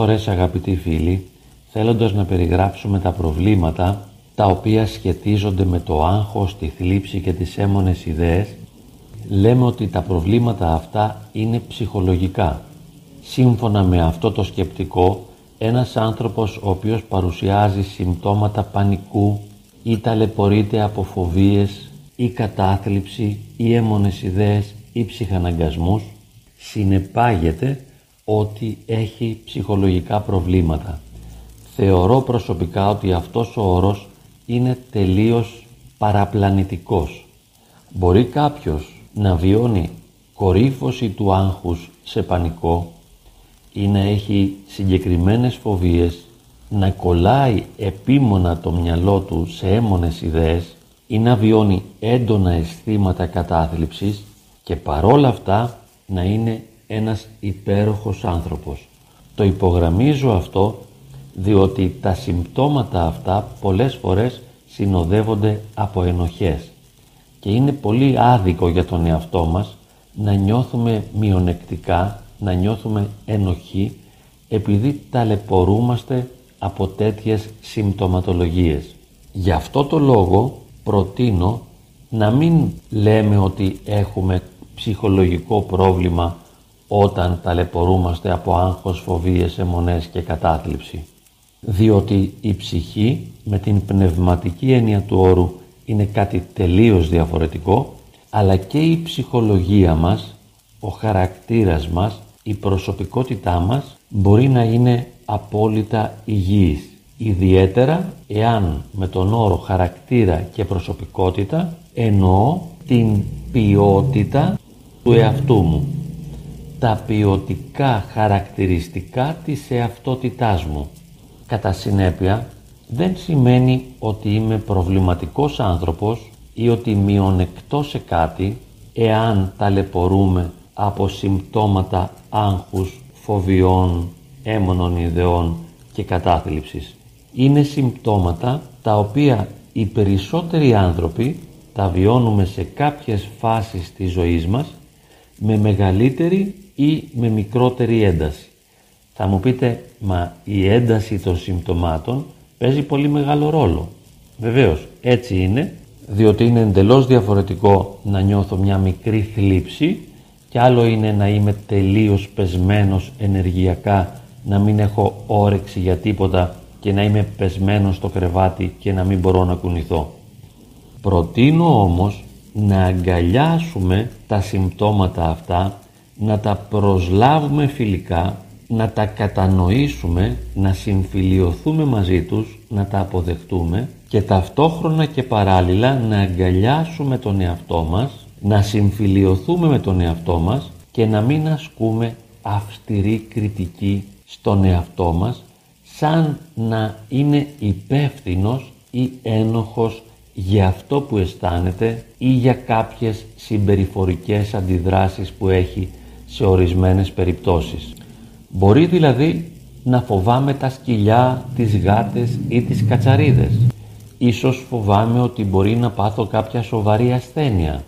Πολλές φορές αγαπητοί φίλοι, θέλοντας να περιγράψουμε τα προβλήματα τα οποία σχετίζονται με το άγχος, τη θλίψη και τις έμονες ιδέες, λέμε ότι τα προβλήματα αυτά είναι ψυχολογικά. Σύμφωνα με αυτό το σκεπτικό, ένας άνθρωπος ο οποίος παρουσιάζει συμπτώματα πανικού ή ταλαιπωρείται από φοβίες ή κατάθλιψη ή έμονες ιδέες ή ψυχαναγκασμούς, συνεπάγεται ότι έχει ψυχολογικά προβλήματα. Θεωρώ προσωπικά ότι αυτός ο όρος είναι τελείως παραπλανητικός. Μπορεί κάποιος να βιώνει κορύφωση του άγχους σε πανικό ή να έχει συγκεκριμένες φοβίες, να κολλάει επίμονα το μυαλό του σε έμονες ιδέες ή να βιώνει έντονα αισθήματα κατάθλιψης και παρόλα αυτά να είναι ένας υπέροχος άνθρωπος. Το υπογραμμίζω αυτό διότι τα συμπτώματα αυτά πολλές φορές συνοδεύονται από ενοχές και είναι πολύ άδικο για τον εαυτό μας να νιώθουμε μειονεκτικά, να νιώθουμε ενοχή επειδή ταλαιπωρούμαστε από τέτοιες συμπτωματολογίες. Γι' αυτό το λόγο προτείνω να μην λέμε ότι έχουμε ψυχολογικό πρόβλημα όταν ταλαιπωρούμαστε από άγχος, φοβίες, αιμονές και κατάθλιψη. Διότι η ψυχή με την πνευματική έννοια του όρου είναι κάτι τελείως διαφορετικό, αλλά και η ψυχολογία μας, ο χαρακτήρας μας, η προσωπικότητά μας μπορεί να είναι απόλυτα υγιής. Ιδιαίτερα εάν με τον όρο χαρακτήρα και προσωπικότητα εννοώ την ποιότητα του εαυτού μου τα ποιοτικά χαρακτηριστικά της εαυτότητάς μου. Κατά συνέπεια, δεν σημαίνει ότι είμαι προβληματικός άνθρωπος ή ότι μειονεκτώ σε κάτι εάν ταλαιπωρούμε από συμπτώματα άγχους, φοβιών, έμονων ιδεών και κατάθλιψης. Είναι συμπτώματα τα οποία οι περισσότεροι άνθρωποι τα βιώνουμε σε κάποιες φάσεις της ζωής μας με μεγαλύτερη ή με μικρότερη ένταση. Θα μου πείτε, μα η ένταση των συμπτωμάτων παίζει πολύ μεγάλο ρόλο. Βεβαίως, έτσι είναι, διότι είναι εντελώς διαφορετικό να νιώθω μια μικρή θλίψη και άλλο είναι να είμαι τελείως πεσμένος ενεργειακά, να μην έχω όρεξη για τίποτα και να είμαι πεσμένος στο κρεβάτι και να μην μπορώ να κουνηθώ. Προτείνω όμως να αγκαλιάσουμε τα συμπτώματα αυτά να τα προσλάβουμε φιλικά, να τα κατανοήσουμε, να συμφιλιωθούμε μαζί τους, να τα αποδεχτούμε και ταυτόχρονα και παράλληλα να αγκαλιάσουμε τον εαυτό μας, να συμφιλιωθούμε με τον εαυτό μας και να μην ασκούμε αυστηρή κριτική στον εαυτό μας σαν να είναι υπεύθυνος ή ένοχος για αυτό που αισθάνεται ή για κάποιες συμπεριφορικές αντιδράσεις που έχει σε ορισμένες περιπτώσεις. Μπορεί δηλαδή να φοβάμαι τα σκυλιά, τις γάτες ή τις κατσαρίδες. Ίσως φοβάμαι ότι μπορεί να πάθω κάποια σοβαρή ασθένεια.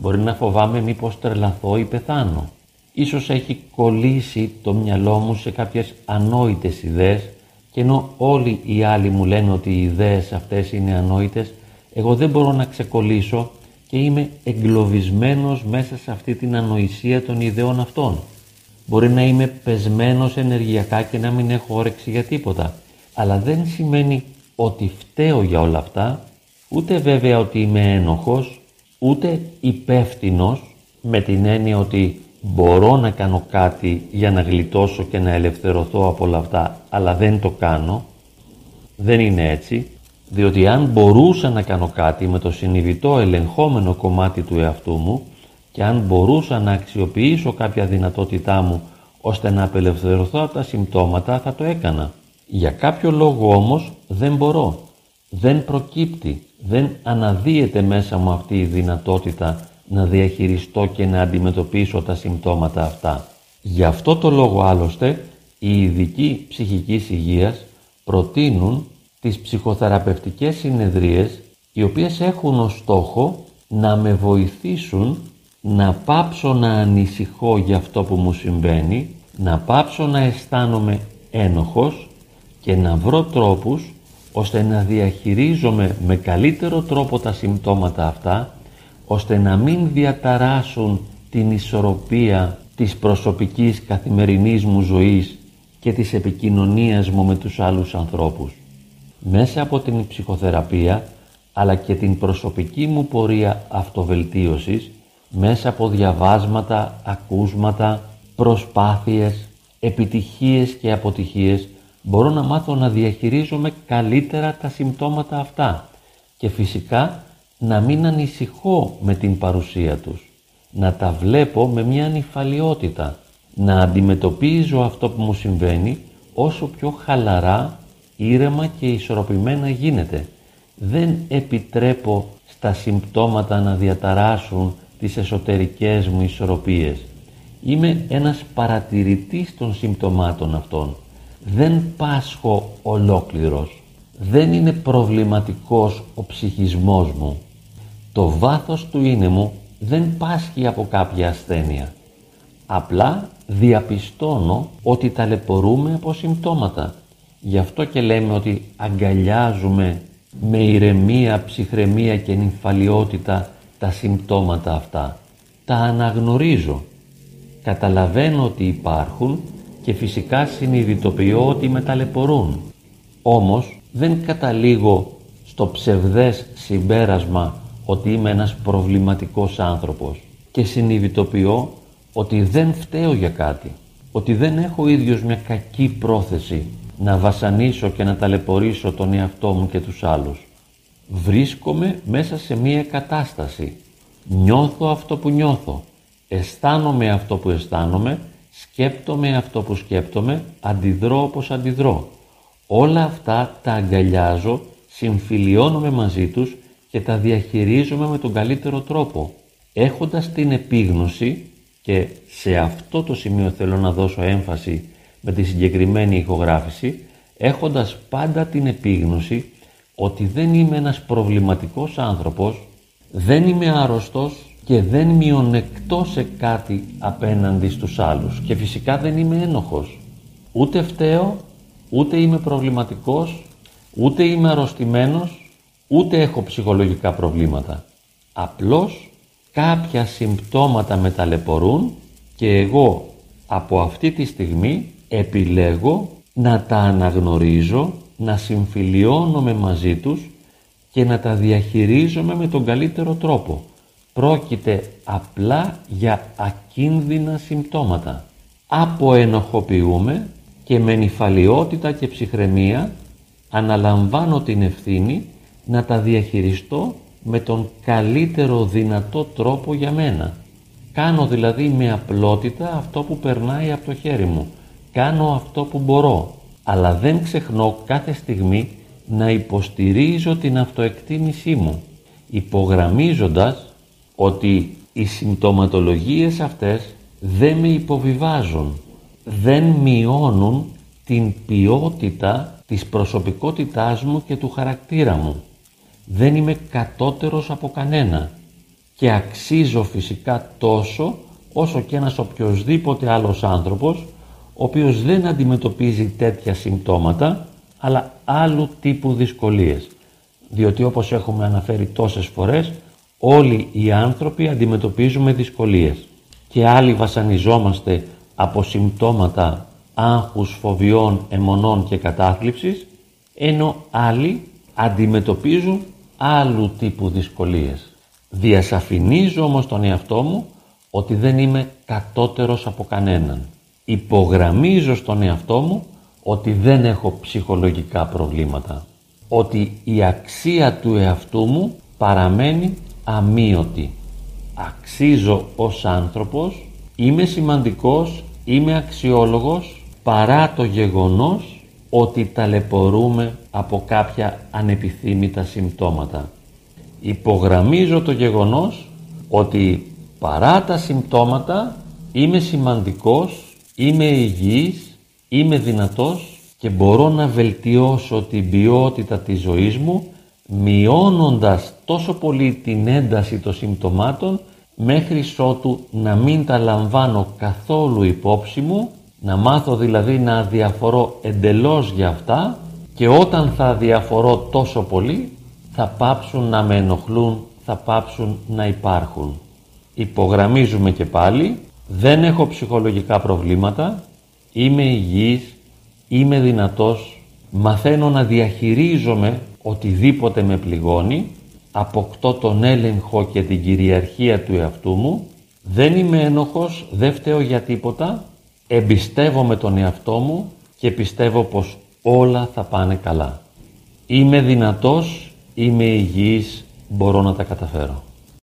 Μπορεί να φοβάμαι μήπως τρελαθώ ή πεθάνω. Ίσως έχει κολλήσει το μυαλό μου σε κάποιες ανόητες ιδέες και ενώ όλοι οι άλλοι μου λένε ότι οι ιδέες αυτές είναι ανόητες, εγώ δεν μπορώ να ξεκολλήσω και είμαι εγκλωβισμένος μέσα σε αυτή την ανοησία των ιδεών αυτών. Μπορεί να είμαι πεσμένος ενεργειακά και να μην έχω όρεξη για τίποτα. Αλλά δεν σημαίνει ότι φταίω για όλα αυτά, ούτε βέβαια ότι είμαι ένοχος, ούτε υπεύθυνος με την έννοια ότι μπορώ να κάνω κάτι για να γλιτώσω και να ελευθερωθώ από όλα αυτά, αλλά δεν το κάνω. Δεν είναι έτσι διότι αν μπορούσα να κάνω κάτι με το συνειδητό ελεγχόμενο κομμάτι του εαυτού μου και αν μπορούσα να αξιοποιήσω κάποια δυνατότητά μου ώστε να απελευθερωθώ από τα συμπτώματα θα το έκανα. Για κάποιο λόγο όμως δεν μπορώ. Δεν προκύπτει, δεν αναδύεται μέσα μου αυτή η δυνατότητα να διαχειριστώ και να αντιμετωπίσω τα συμπτώματα αυτά. Γι' αυτό το λόγο άλλωστε οι ειδικοί ψυχικής υγείας προτείνουν τις ψυχοθεραπευτικές συνεδρίες οι οποίες έχουν ως στόχο να με βοηθήσουν να πάψω να ανησυχώ για αυτό που μου συμβαίνει να πάψω να αισθάνομαι ένοχος και να βρω τρόπους ώστε να διαχειρίζομαι με καλύτερο τρόπο τα συμπτώματα αυτά ώστε να μην διαταράσουν την ισορροπία της προσωπικής καθημερινής μου ζωής και της επικοινωνίας μου με τους άλλους ανθρώπους. Μέσα από την ψυχοθεραπεία αλλά και την προσωπική μου πορεία αυτοβελτίωσης μέσα από διαβάσματα, ακούσματα, προσπάθειες, επιτυχίες και αποτυχίες μπορώ να μάθω να διαχειρίζομαι καλύτερα τα συμπτώματα αυτά και φυσικά να μην ανησυχώ με την παρουσία τους, να τα βλέπω με μια ανυφαλιότητα, να αντιμετωπίζω αυτό που μου συμβαίνει όσο πιο χαλαρά, ήρεμα και ισορροπημένα γίνεται. Δεν επιτρέπω στα συμπτώματα να διαταράσουν τις εσωτερικές μου ισορροπίες. Είμαι ένας παρατηρητής των συμπτωμάτων αυτών. Δεν πάσχω ολόκληρος. Δεν είναι προβληματικός ο ψυχισμός μου. Το βάθος του είναι μου δεν πάσχει από κάποια ασθένεια. Απλά διαπιστώνω ότι ταλαιπωρούμε από συμπτώματα. Γι' αυτό και λέμε ότι αγκαλιάζουμε με ηρεμία, ψυχραιμία και νυμφαλιότητα τα συμπτώματα αυτά. Τα αναγνωρίζω. Καταλαβαίνω ότι υπάρχουν και φυσικά συνειδητοποιώ ότι με ταλαιπωρούν. Όμως δεν καταλήγω στο ψευδές συμπέρασμα ότι είμαι ένας προβληματικός άνθρωπος και συνειδητοποιώ ότι δεν φταίω για κάτι, ότι δεν έχω ίδιος μια κακή πρόθεση να βασανίσω και να ταλαιπωρήσω τον εαυτό μου και τους άλλους. Βρίσκομαι μέσα σε μια κατάσταση. Νιώθω αυτό που νιώθω. Αισθάνομαι αυτό που αισθάνομαι. Σκέπτομαι αυτό που σκέπτομαι. Αντιδρώ όπως αντιδρώ. Όλα αυτά τα αγκαλιάζω, συμφιλιώνομαι μαζί τους και τα διαχειρίζομαι με τον καλύτερο τρόπο. Έχοντας την επίγνωση και σε αυτό το σημείο θέλω να δώσω έμφαση με τη συγκεκριμένη ηχογράφηση, έχοντας πάντα την επίγνωση ότι δεν είμαι ένας προβληματικός άνθρωπος, δεν είμαι άρρωστος και δεν μειονεκτώ σε κάτι απέναντι στους άλλους και φυσικά δεν είμαι ένοχος. Ούτε φταίω, ούτε είμαι προβληματικός, ούτε είμαι αρρωστημένος, ούτε έχω ψυχολογικά προβλήματα. Απλώς κάποια συμπτώματα με ταλαιπωρούν και εγώ από αυτή τη στιγμή επιλέγω να τα αναγνωρίζω, να συμφιλιώνομαι μαζί τους και να τα διαχειρίζομαι με τον καλύτερο τρόπο. Πρόκειται απλά για ακίνδυνα συμπτώματα. Αποενοχοποιούμε και με νυφαλιότητα και ψυχραιμία αναλαμβάνω την ευθύνη να τα διαχειριστώ με τον καλύτερο δυνατό τρόπο για μένα. Κάνω δηλαδή με απλότητα αυτό που περνάει από το χέρι μου κάνω αυτό που μπορώ, αλλά δεν ξεχνώ κάθε στιγμή να υποστηρίζω την αυτοεκτίμησή μου, υπογραμμίζοντας ότι οι συμπτωματολογίες αυτές δεν με υποβιβάζουν, δεν μειώνουν την ποιότητα της προσωπικότητάς μου και του χαρακτήρα μου. Δεν είμαι κατώτερος από κανένα και αξίζω φυσικά τόσο όσο και ένας οποιοδήποτε άλλος άνθρωπος ο οποίος δεν αντιμετωπίζει τέτοια συμπτώματα, αλλά άλλου τύπου δυσκολίες. Διότι όπως έχουμε αναφέρει τόσες φορές, όλοι οι άνθρωποι αντιμετωπίζουμε δυσκολίες και άλλοι βασανιζόμαστε από συμπτώματα άγχους, φοβιών, αιμονών και κατάθλιψης, ενώ άλλοι αντιμετωπίζουν άλλου τύπου δυσκολίες. Διασαφηνίζω όμως τον εαυτό μου ότι δεν είμαι κατώτερος από κανέναν υπογραμμίζω στον εαυτό μου ότι δεν έχω ψυχολογικά προβλήματα. Ότι η αξία του εαυτού μου παραμένει αμύωτη. Αξίζω ως άνθρωπος, είμαι σημαντικός, είμαι αξιόλογος παρά το γεγονός ότι ταλαιπωρούμε από κάποια ανεπιθύμητα συμπτώματα. Υπογραμμίζω το γεγονός ότι παρά τα συμπτώματα είμαι σημαντικός, είμαι υγιής, είμαι δυνατός και μπορώ να βελτιώσω την ποιότητα της ζωής μου μειώνοντας τόσο πολύ την ένταση των συμπτωμάτων μέχρι ότου να μην τα λαμβάνω καθόλου υπόψη μου, Να μάθω δηλαδή να διαφορώ εντελώς για αυτά και όταν θα διαφορώ τόσο πολύ θα πάψουν να με ενοχλούν, θα πάψουν να υπάρχουν. Υπογραμμίζουμε και πάλι, δεν έχω ψυχολογικά προβλήματα, είμαι υγιής, είμαι δυνατός, μαθαίνω να διαχειρίζομαι οτιδήποτε με πληγώνει, αποκτώ τον έλεγχο και την κυριαρχία του εαυτού μου, δεν είμαι ένοχος, δεν φταίω για τίποτα, εμπιστεύομαι τον εαυτό μου και πιστεύω πως όλα θα πάνε καλά. Είμαι δυνατός, είμαι υγιής, μπορώ να τα καταφέρω.